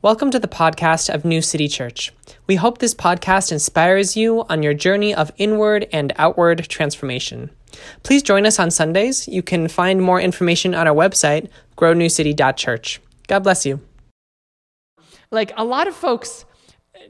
Welcome to the podcast of New City Church. We hope this podcast inspires you on your journey of inward and outward transformation. Please join us on Sundays. You can find more information on our website, grownewcity.church. God bless you. Like a lot of folks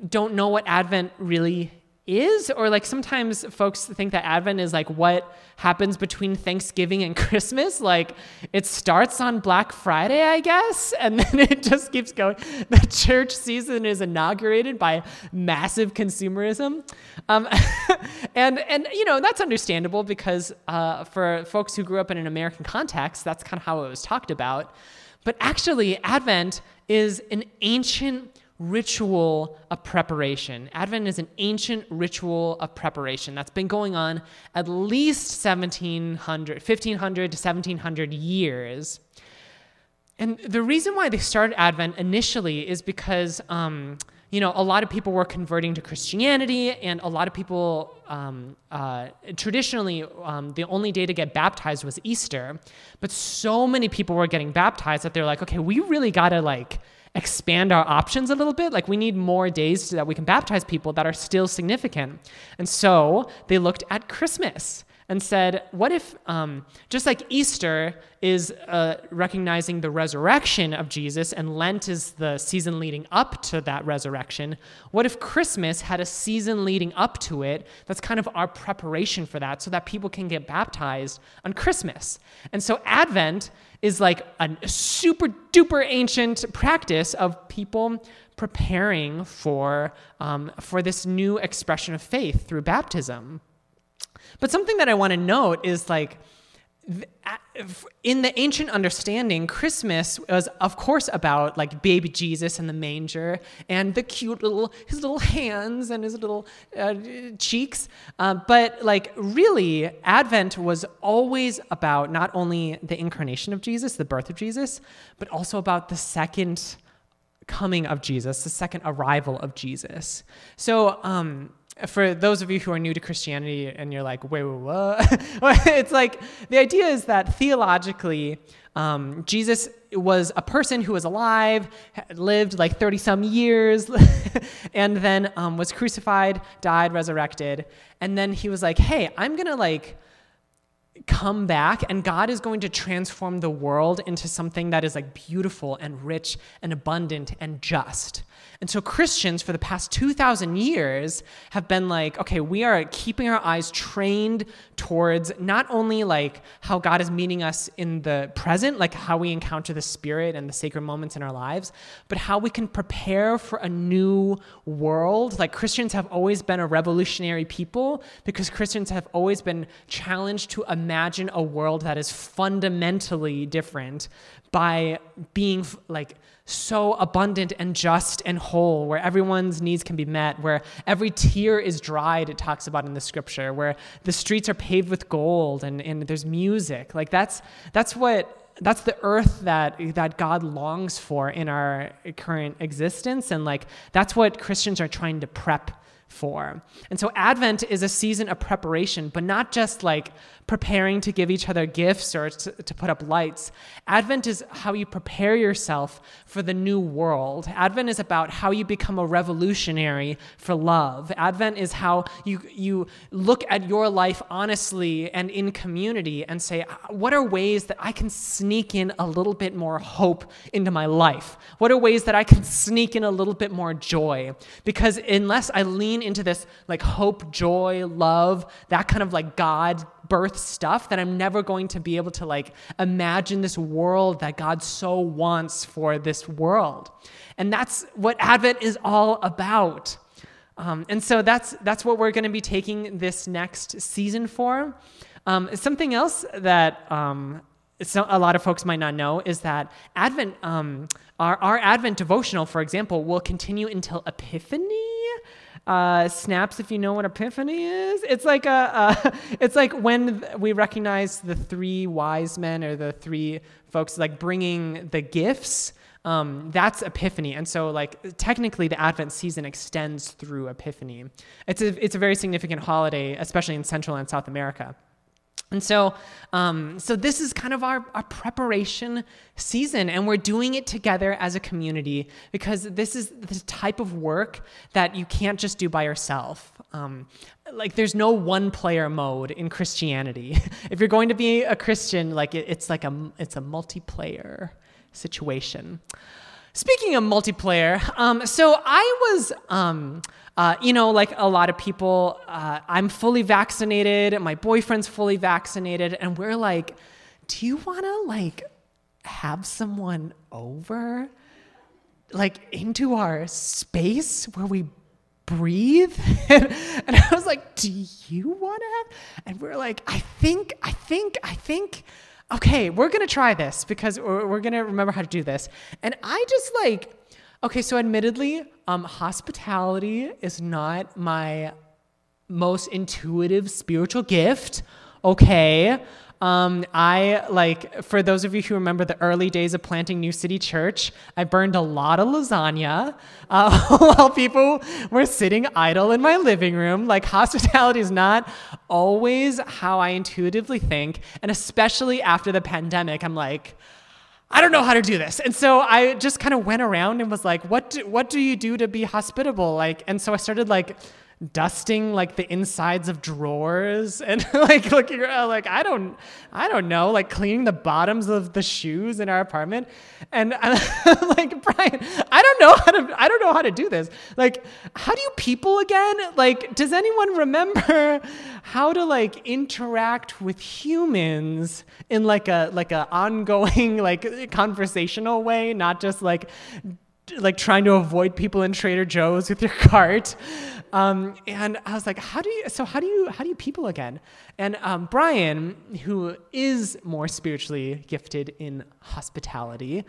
don't know what Advent really is or like sometimes folks think that advent is like what happens between thanksgiving and christmas. Like it starts on black friday i guess and then it just keeps going. The church season is inaugurated by massive consumerism. Um, and and you know that's understandable because uh, for folks who grew up in an american context that's kind of how it was talked about. But actually advent is an ancient ritual of preparation. Advent is an ancient ritual of preparation that's been going on at least 1700, 1500 to 1700 years. And the reason why they started Advent initially is because, um, you know, a lot of people were converting to Christianity, and a lot of people um, uh, traditionally, um, the only day to get baptized was Easter. But so many people were getting baptized that they're like, okay, we really gotta like expand our options a little bit. Like we need more days so that we can baptize people that are still significant. And so they looked at Christmas and said, what if, um, just like Easter is uh, recognizing the resurrection of Jesus and Lent is the season leading up to that resurrection, what if Christmas had a season leading up to it that's kind of our preparation for that so that people can get baptized on Christmas? And so Advent is like a super duper ancient practice of people preparing for, um, for this new expression of faith through baptism. But something that I want to note is like, in the ancient understanding, Christmas was, of course, about like baby Jesus in the manger and the cute little his little hands and his little uh, cheeks. Uh, but like, really, Advent was always about not only the incarnation of Jesus, the birth of Jesus, but also about the second coming of Jesus, the second arrival of Jesus. So, um, for those of you who are new to Christianity and you're like, wait, wait what? it's like the idea is that theologically, um, Jesus was a person who was alive, lived like 30 some years, and then um, was crucified, died, resurrected. And then he was like, hey, I'm going to like come back and God is going to transform the world into something that is like beautiful and rich and abundant and just. And so Christians for the past 2,000 years have been like, okay, we are keeping our eyes trained towards not only like how God is meeting us in the present, like how we encounter the Spirit and the sacred moments in our lives, but how we can prepare for a new world. Like Christians have always been a revolutionary people because Christians have always been challenged to imagine a world that is fundamentally different by being like so abundant and just and whole, where everyone's needs can be met, where every tear is dried, it talks about in the scripture, where the streets are paved with gold and, and there's music. Like that's that's what that's the earth that that God longs for in our current existence. And like that's what Christians are trying to prep for. And so Advent is a season of preparation, but not just like preparing to give each other gifts or to, to, put up lights. Advent is how you prepare yourself for the new world. Advent is about how you become a revolutionary for love. Advent is how you, you look at your life honestly and in community and say, what are ways that I can sneak in a little bit more hope into my life? What are ways that I can sneak in a little bit more joy? Because unless I lean into this like hope, joy, love, that kind of like God birth stuff that I'm never going to be able to like imagine this world that God so wants for this world. And that's what Advent is all about. Um, and so that's that's what we're going to be taking this next season for. Um, something else that um, so a lot of folks might not know is that Advent, um, our, our Advent devotional, for example, will continue until Epiphany uh, snaps if you know what epiphany is. It's like a, a, it's like when we recognize the three wise men or the three folks like bringing the gifts um, that's epiphany. And so like technically the advent season extends through epiphany. It's a, it's a very significant holiday especially in central and south america And so, um, so this is kind of our, our preparation season, and we're doing it together as a community because this is the type of work that you can't just do by yourself. Um, like, there's no one player mode in Christianity. if you're going to be a Christian, like it, it's like a it's a multiplayer situation. Speaking of multiplayer, um, so I was, um, uh, you know, like a lot of people, uh, I'm fully vaccinated, my boyfriend's fully vaccinated, and we're like, do you want to like have someone over, like into our space where we breathe? and, and I was like, do you want to have? And we're like, I think, I think, I think okay, we're gonna try this because we're, we're gonna remember how to do this. And I just like, okay, so admittedly, um, hospitality is not my most intuitive spiritual gift. Okay. Um, I like for those of you who remember the early days of planting New City Church, I burned a lot of lasagna uh, while people were sitting idle in my living room. Like hospitality is not always how I intuitively think, and especially after the pandemic, I'm like. I don't know how to do this. And so I just kind of went around and was like, what do, what do you do to be hospitable? Like, and so I started like dusting like the insides of drawers and like looking around like I don't I don't know like cleaning the bottoms of the shoes in our apartment. And I'm like Brian I don't know how to I don't know how to do this. Like how do you people again? Like does anyone remember how to like interact with humans in like a like a ongoing like conversational way not just like like trying to avoid people in Trader Joe's with your cart. Um, and I was like, how do you, so how do you, how do you people again? And um, Brian, who is more spiritually gifted in hospitality,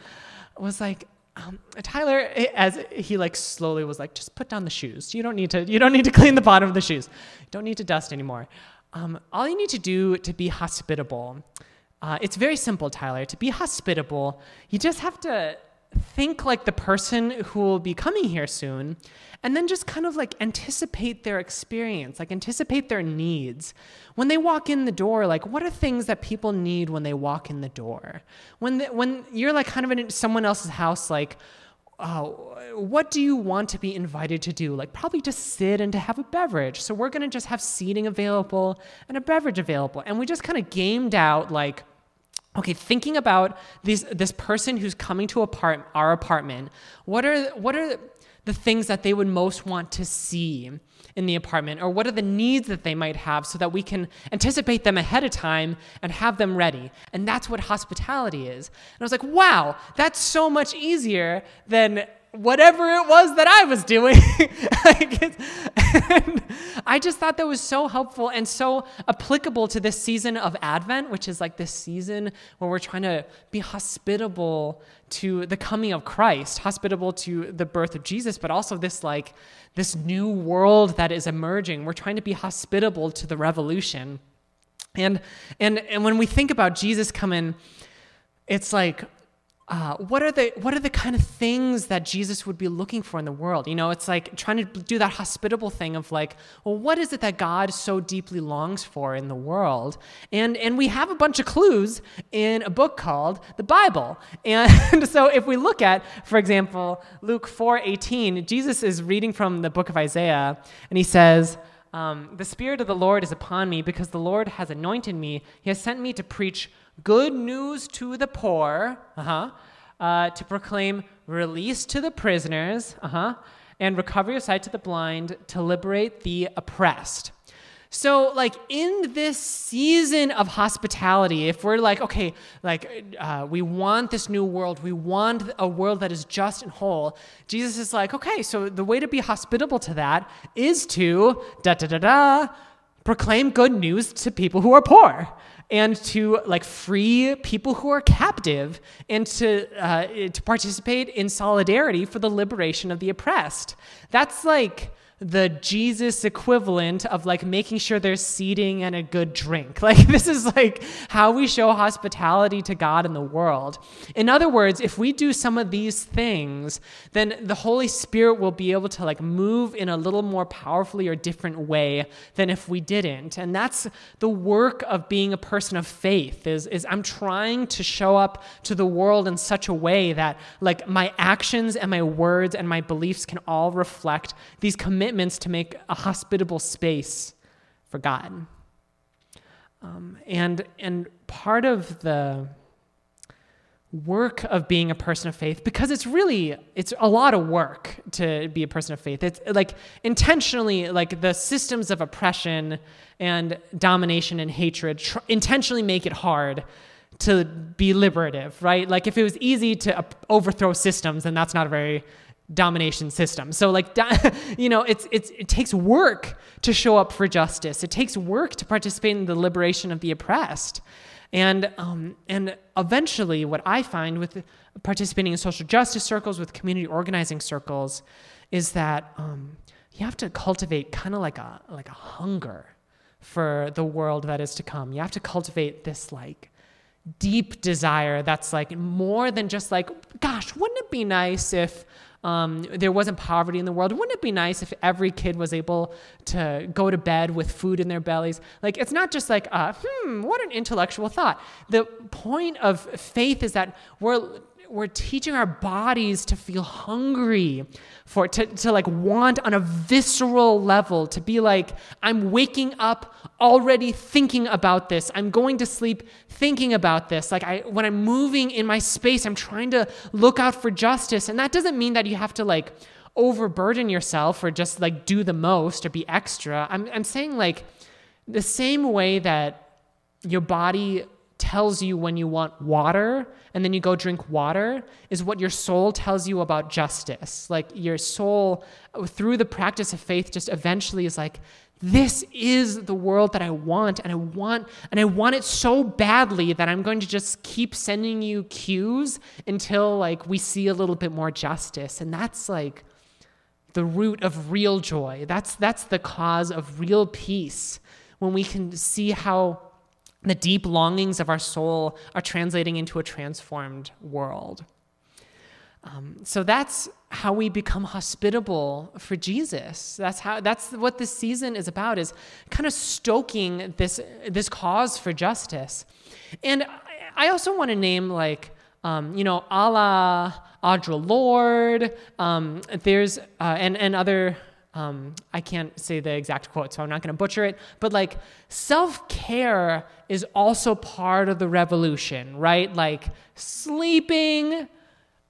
was like, um, Tyler, as he like slowly was like, just put down the shoes. You don't need to, you don't need to clean the bottom of the shoes. You don't need to dust anymore. Um, all you need to do to be hospitable, uh, it's very simple, Tyler. To be hospitable, you just have to think like the person who will be coming here soon and then just kind of like anticipate their experience like anticipate their needs when they walk in the door like what are things that people need when they walk in the door when the, when you're like kind of in someone else's house like oh, what do you want to be invited to do? Like, probably just sit and to have a beverage. So, we're going to just have seating available and a beverage available. And we just kind of gamed out, like, okay thinking about this this person who's coming to apart, our apartment what are what are the things that they would most want to see in the apartment? Or what are the needs that they might have so that we can anticipate them ahead of time and have them ready? And that's what hospitality is. And i was like wow that's so much easier than whatever it was that I was doing. I just thought that was so helpful and so applicable to this season of Advent, which is like this season where we're trying to be hospitable to the coming of Christ, hospitable to the birth of Jesus, but also this like this new world that is emerging. We're trying to be hospitable to the revolution. And and and when we think about Jesus coming, it's like uh, what are the what are the kind of things that Jesus would be looking for in the world? You know, it's like trying to do that hospitable thing of like, well, what is it that God so deeply longs for in the world? And and we have a bunch of clues in a book called the Bible. And so if we look at, for example, Luke 4:18, Jesus is reading from the book of Isaiah, and he says. Um, the Spirit of the Lord is upon me because the Lord has anointed me. He has sent me to preach good news to the poor, uh-huh, uh, to proclaim release to the prisoners, uh-huh, and recovery of sight to the blind, to liberate the oppressed. So, like in this season of hospitality, if we're like, okay, like uh, we want this new world, we want a world that is just and whole, Jesus is like, okay, so the way to be hospitable to that is to da da da da proclaim good news to people who are poor and to like free people who are captive and to uh, to participate in solidarity for the liberation of the oppressed. That's like the Jesus equivalent of like making sure there's seating and a good drink. Like, this is like how we show hospitality to God in the world. In other words, if we do some of these things, then the Holy Spirit will be able to like move in a little more powerfully or different way than if we didn't. And that's the work of being a person of faith is, is I'm trying to show up to the world in such a way that like my actions and my words and my beliefs can all reflect these commitments commitments to make a hospitable space for God. Um, and, and part of the work of being a person of faith because it's really it's a lot of work to be a person of faith it's like intentionally like the systems of oppression and domination and hatred tr- intentionally make it hard to be liberative right like if it was easy to overthrow systems then that's not a very domination system. So like you know, it's it's it takes work to show up for justice. It takes work to participate in the liberation of the oppressed. And um, and eventually what I find with participating in social justice circles with community organizing circles is that um, you have to cultivate kind of like a like a hunger for the world that is to come. You have to cultivate this like deep desire that's like more than just like gosh, wouldn't it be nice if um, there wasn't poverty in the world. Wouldn't it be nice if every kid was able to go to bed with food in their bellies? Like, it's not just like, uh, hmm, what an intellectual thought. The point of faith is that we're we're teaching our bodies to feel hungry for to, to like want on a visceral level to be like i'm waking up already thinking about this. I'm going to sleep thinking about this. Like i when i'm moving in my space i'm trying to look out for justice. And that doesn't mean that you have to like overburden yourself or just like do the most or be extra. I'm, I'm saying like the same way that your body tells you when you want water and then you go drink water is what your soul tells you about justice. Like your soul, through the practice of faith, just eventually is like, this is the world that I want, and I want, and I want it so badly that I'm going to just keep sending you cues until like we see a little bit more justice. And that's like the root of real joy. That's that's the cause of real peace when we can see how the deep longings of our soul are translating into a transformed world. Um, so that's how we become hospitable for Jesus. That's how that's what this season is about is kind of stoking this this cause for justice. And I also want to name like um, you know, a la Audre Lorde. Um, there's uh, and and other um, I can't say the exact quote, so I'm not going to butcher it. But like, self care is also part of the revolution, right? Like, sleeping,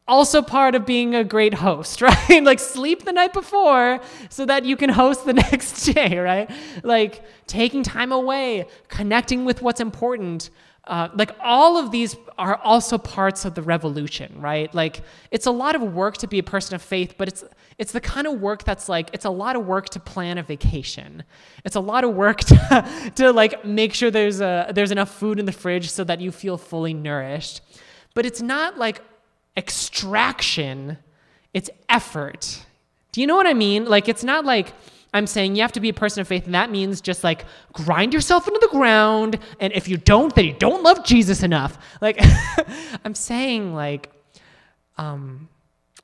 also part of being a great host, right? like, sleep the night before so that you can host the next day, right? Like, taking time away, connecting with what's important. Uh, like all of these are also parts of the revolution, right? Like it's a lot of work to be a person of faith, but it's it's the kind of work that's like it's a lot of work to plan a vacation. It's a lot of work to, to like make sure there's a there's enough food in the fridge so that you feel fully nourished. But it's not like extraction, it's effort. Do you know what I mean? Like it's not like I'm saying you have to be a person of faith, and that means just like grind yourself into the ground. And if you don't, then you don't love Jesus enough. Like, I'm saying, like, um,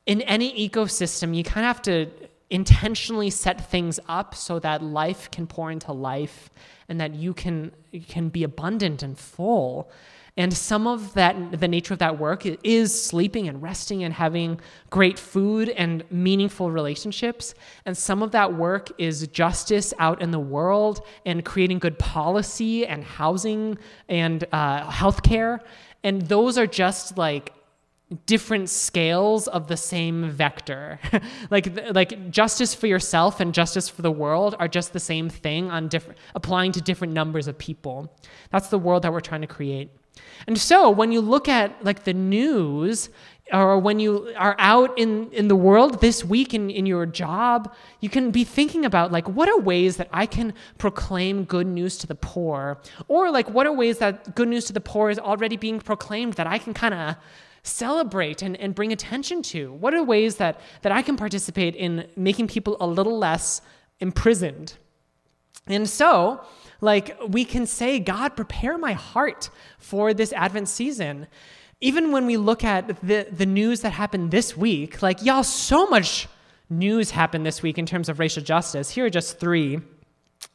in any ecosystem, you kind of have to intentionally set things up so that life can pour into life and that you can, can be abundant and full. And some of that, the nature of that work is sleeping and resting and having great food and meaningful relationships. And some of that work is justice out in the world and creating good policy and housing and uh, healthcare. And those are just like different scales of the same vector. like like justice for yourself and justice for the world are just the same thing on different applying to different numbers of people. That's the world that we're trying to create. And so when you look at like the news or when you are out in, in the world this week in, in your job, you can be thinking about like what are ways that I can proclaim good news to the poor? Or like what are ways that good news to the poor is already being proclaimed that I can kind of celebrate and, and bring attention to? What are ways that, that I can participate in making people a little less imprisoned. And so, like, we can say, God, prepare my heart for this Advent season. Even when we look at the, the news that happened this week, like, y'all, so much news happened this week in terms of racial justice. Here are just three.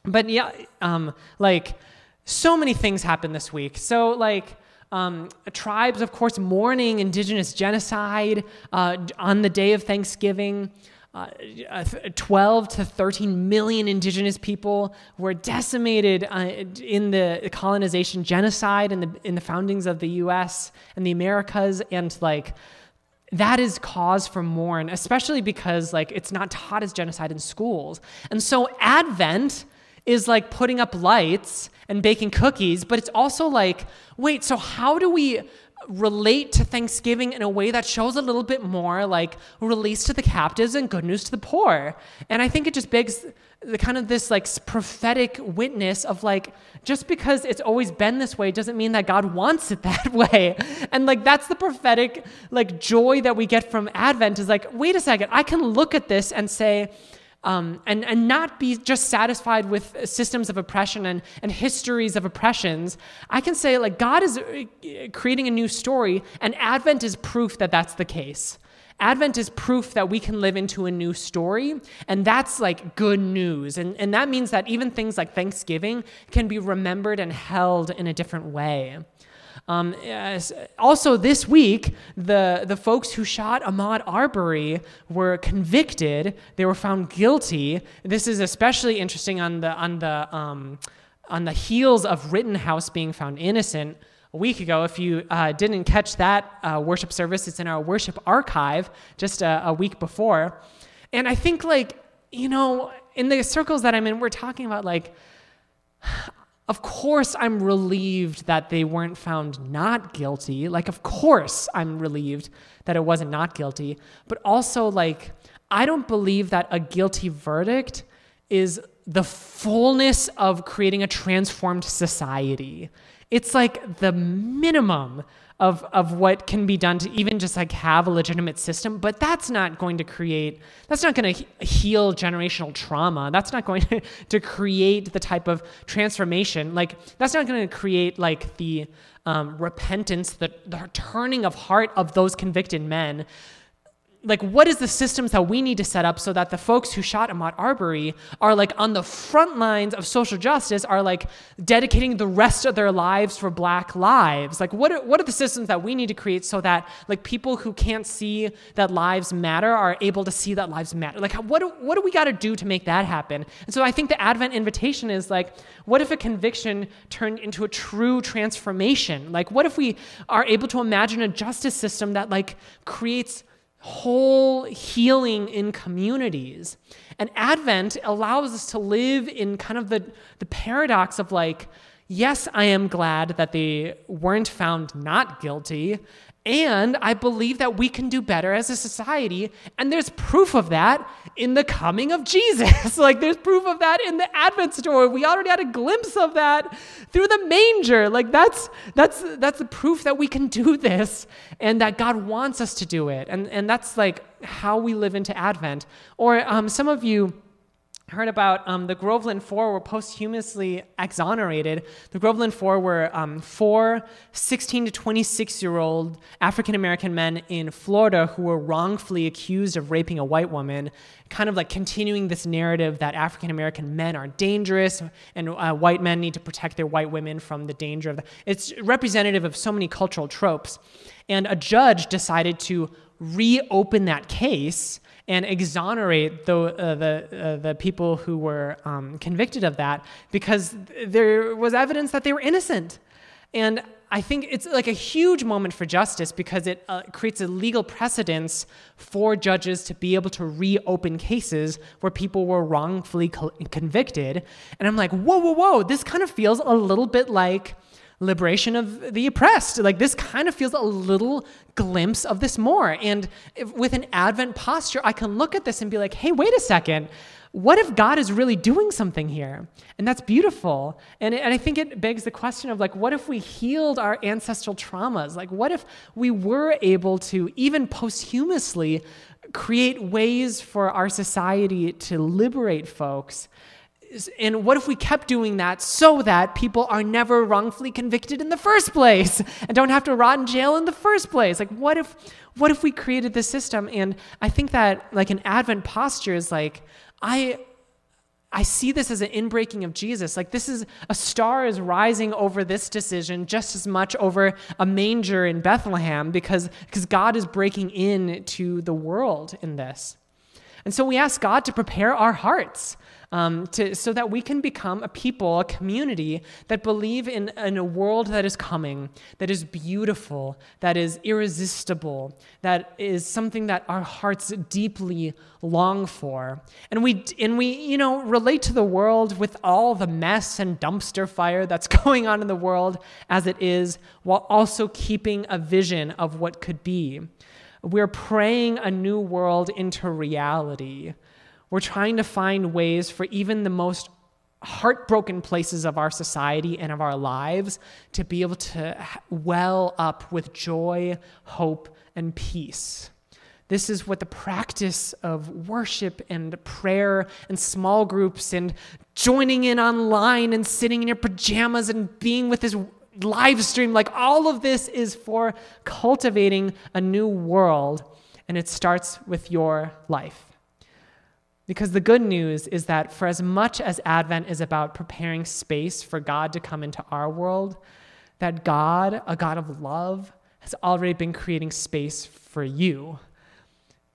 But yeah, um, like, so many things happened this week. So, like, um, tribes, of course, mourning indigenous genocide uh, on the day of Thanksgiving. Uh, 12 to 13 million indigenous people were decimated uh, in the colonization genocide and the in the foundings of the US and the Americas and like that is cause for mourn especially because like it's not taught as genocide in schools and so advent is like putting up lights and baking cookies but it's also like wait so how do we relate to Thanksgiving in a way that shows a little bit more like release to the captives and good news to the poor. And I think it just begs the kind of this like prophetic witness of like just because it's always been this way doesn't mean that God wants it that way. And like that's the prophetic like joy that we get from Advent is like wait a second, I can look at this and say um, and, and not be just satisfied with systems of oppression and, and histories of oppressions. I can say, like, God is uh, creating a new story, and Advent is proof that that's the case. Advent is proof that we can live into a new story, and that's like good news. And, and that means that even things like Thanksgiving can be remembered and held in a different way. Um, also, this week, the, the folks who shot Ahmaud Arbery were convicted. They were found guilty. This is especially interesting on the, on the, um, on the heels of Rittenhouse being found innocent a week ago. If you uh, didn't catch that uh, worship service, it's in our worship archive just a, a week before. And I think, like, you know, in the circles that I'm in, we're talking about, like, of course, I'm relieved that they weren't found not guilty. Like, of course, I'm relieved that it wasn't not guilty. But also, like, I don't believe that a guilty verdict is the fullness of creating a transformed society. It's like the minimum of, of what can be done to even just like have a legitimate system but that's not going to create that's not going to heal generational trauma. That's not going to, to create the type of transformation. Like that's not going to create like the um, repentance the, the turning of heart of those convicted men like what is the systems that we need to set up so that the folks who shot Ahmaud Arbery are like on the front lines of social justice are like dedicating the rest of their lives for black lives? Like what are, what are the systems that we need to create so that like people who can't see that lives matter are able to see that lives matter? Like what do, what do we got to do to make that happen? And so I think the advent invitation is like what if a conviction turned into a true transformation? Like what if we are able to imagine a justice system that like creates whole healing in communities. And Advent allows us to live in kind of the, the paradox of like, yes, I am glad that they weren't found not guilty. And I believe that we can do better as a society. And there's proof of that in the coming of Jesus. like, there's proof of that in the Advent story. We already had a glimpse of that through the manger. Like, that's, that's, that's the proof that we can do this and that God wants us to do it. And, and that's like how we live into Advent. Or um, some of you, heard about um, the Groveland Four were posthumously exonerated. The Groveland Four were um, four 16 to 26 year old African American men in Florida who were wrongfully accused of raping a white woman, kind of like continuing this narrative that African American men are dangerous and uh, white men need to protect their white women from the danger of the. It's representative of so many cultural tropes. And a judge decided to reopen that case and exonerate the, uh, the, uh, the people who were um, convicted of that because there was evidence that they were innocent. And I think it's like a huge moment for justice because it uh, creates a legal precedence for judges to be able to reopen cases where people were wrongfully co- convicted. And I'm like, whoa, whoa, whoa, this kind of feels a little bit like liberation of the oppressed. Like this kind of feels a little glimpse of this more. And if, with an Advent posture, I can look at this and be like, hey, wait a second. What if God is really doing something here? And that's beautiful. And, and I think it begs the question of like, what if we healed our ancestral traumas? Like, what if we were able to, even posthumously, create ways for our society to liberate folks. And what if we kept doing that so that people are never wrongfully convicted in the first place and don't have to rot in jail in the first place? Like, what if, what if we created this system? And I think that, like, an Advent posture is like, I, I see this as an inbreaking of Jesus. Like this is a star is rising over this decision just as much over a manger in Bethlehem because, because God is breaking in to the world in this. And so we ask God to prepare our hearts um, to, so that we can become a people, a community that believe in, in a world that is coming, that is beautiful, that is irresistible, that is something that our hearts deeply long for. And we, and we, you know, relate to the world with all the mess and dumpster fire that's going on in the world as it is, while also keeping a vision of what could be. We're praying a new world into reality. We're trying to find ways for even the most heartbroken places of our society and of our lives to be able to well up with joy, hope, and peace. This is what the practice of worship and prayer and small groups and joining in online and sitting in your pajamas and being with this live stream, like all of this is for cultivating a new world, and it starts with your life. Because the good news is that for as much as Advent is about preparing space for God to come into our world, that God, a God of love, has already been creating space for you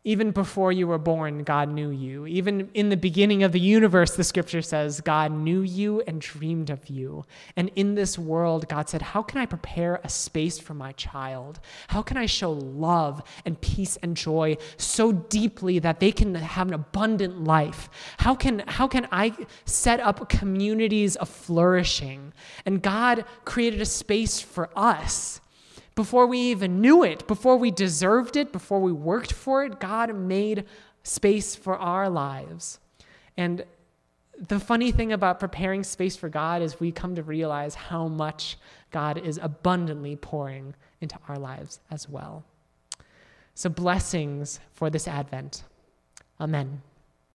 even before you were born, God knew you. Even in the beginning of the universe, the scripture says, God knew you and dreamed of you. And in this world, God said, How can I prepare a space for my child? How can I show love and peace and joy so deeply that they can have an abundant life? How can, how can I set up communities of flourishing? And God created a space for us before we even knew it, before we deserved it, before we worked for it, God made space for our lives. And the funny thing about preparing space for God is we come to realize how much God is abundantly pouring into our lives as well. So, blessings for this Advent. Amen.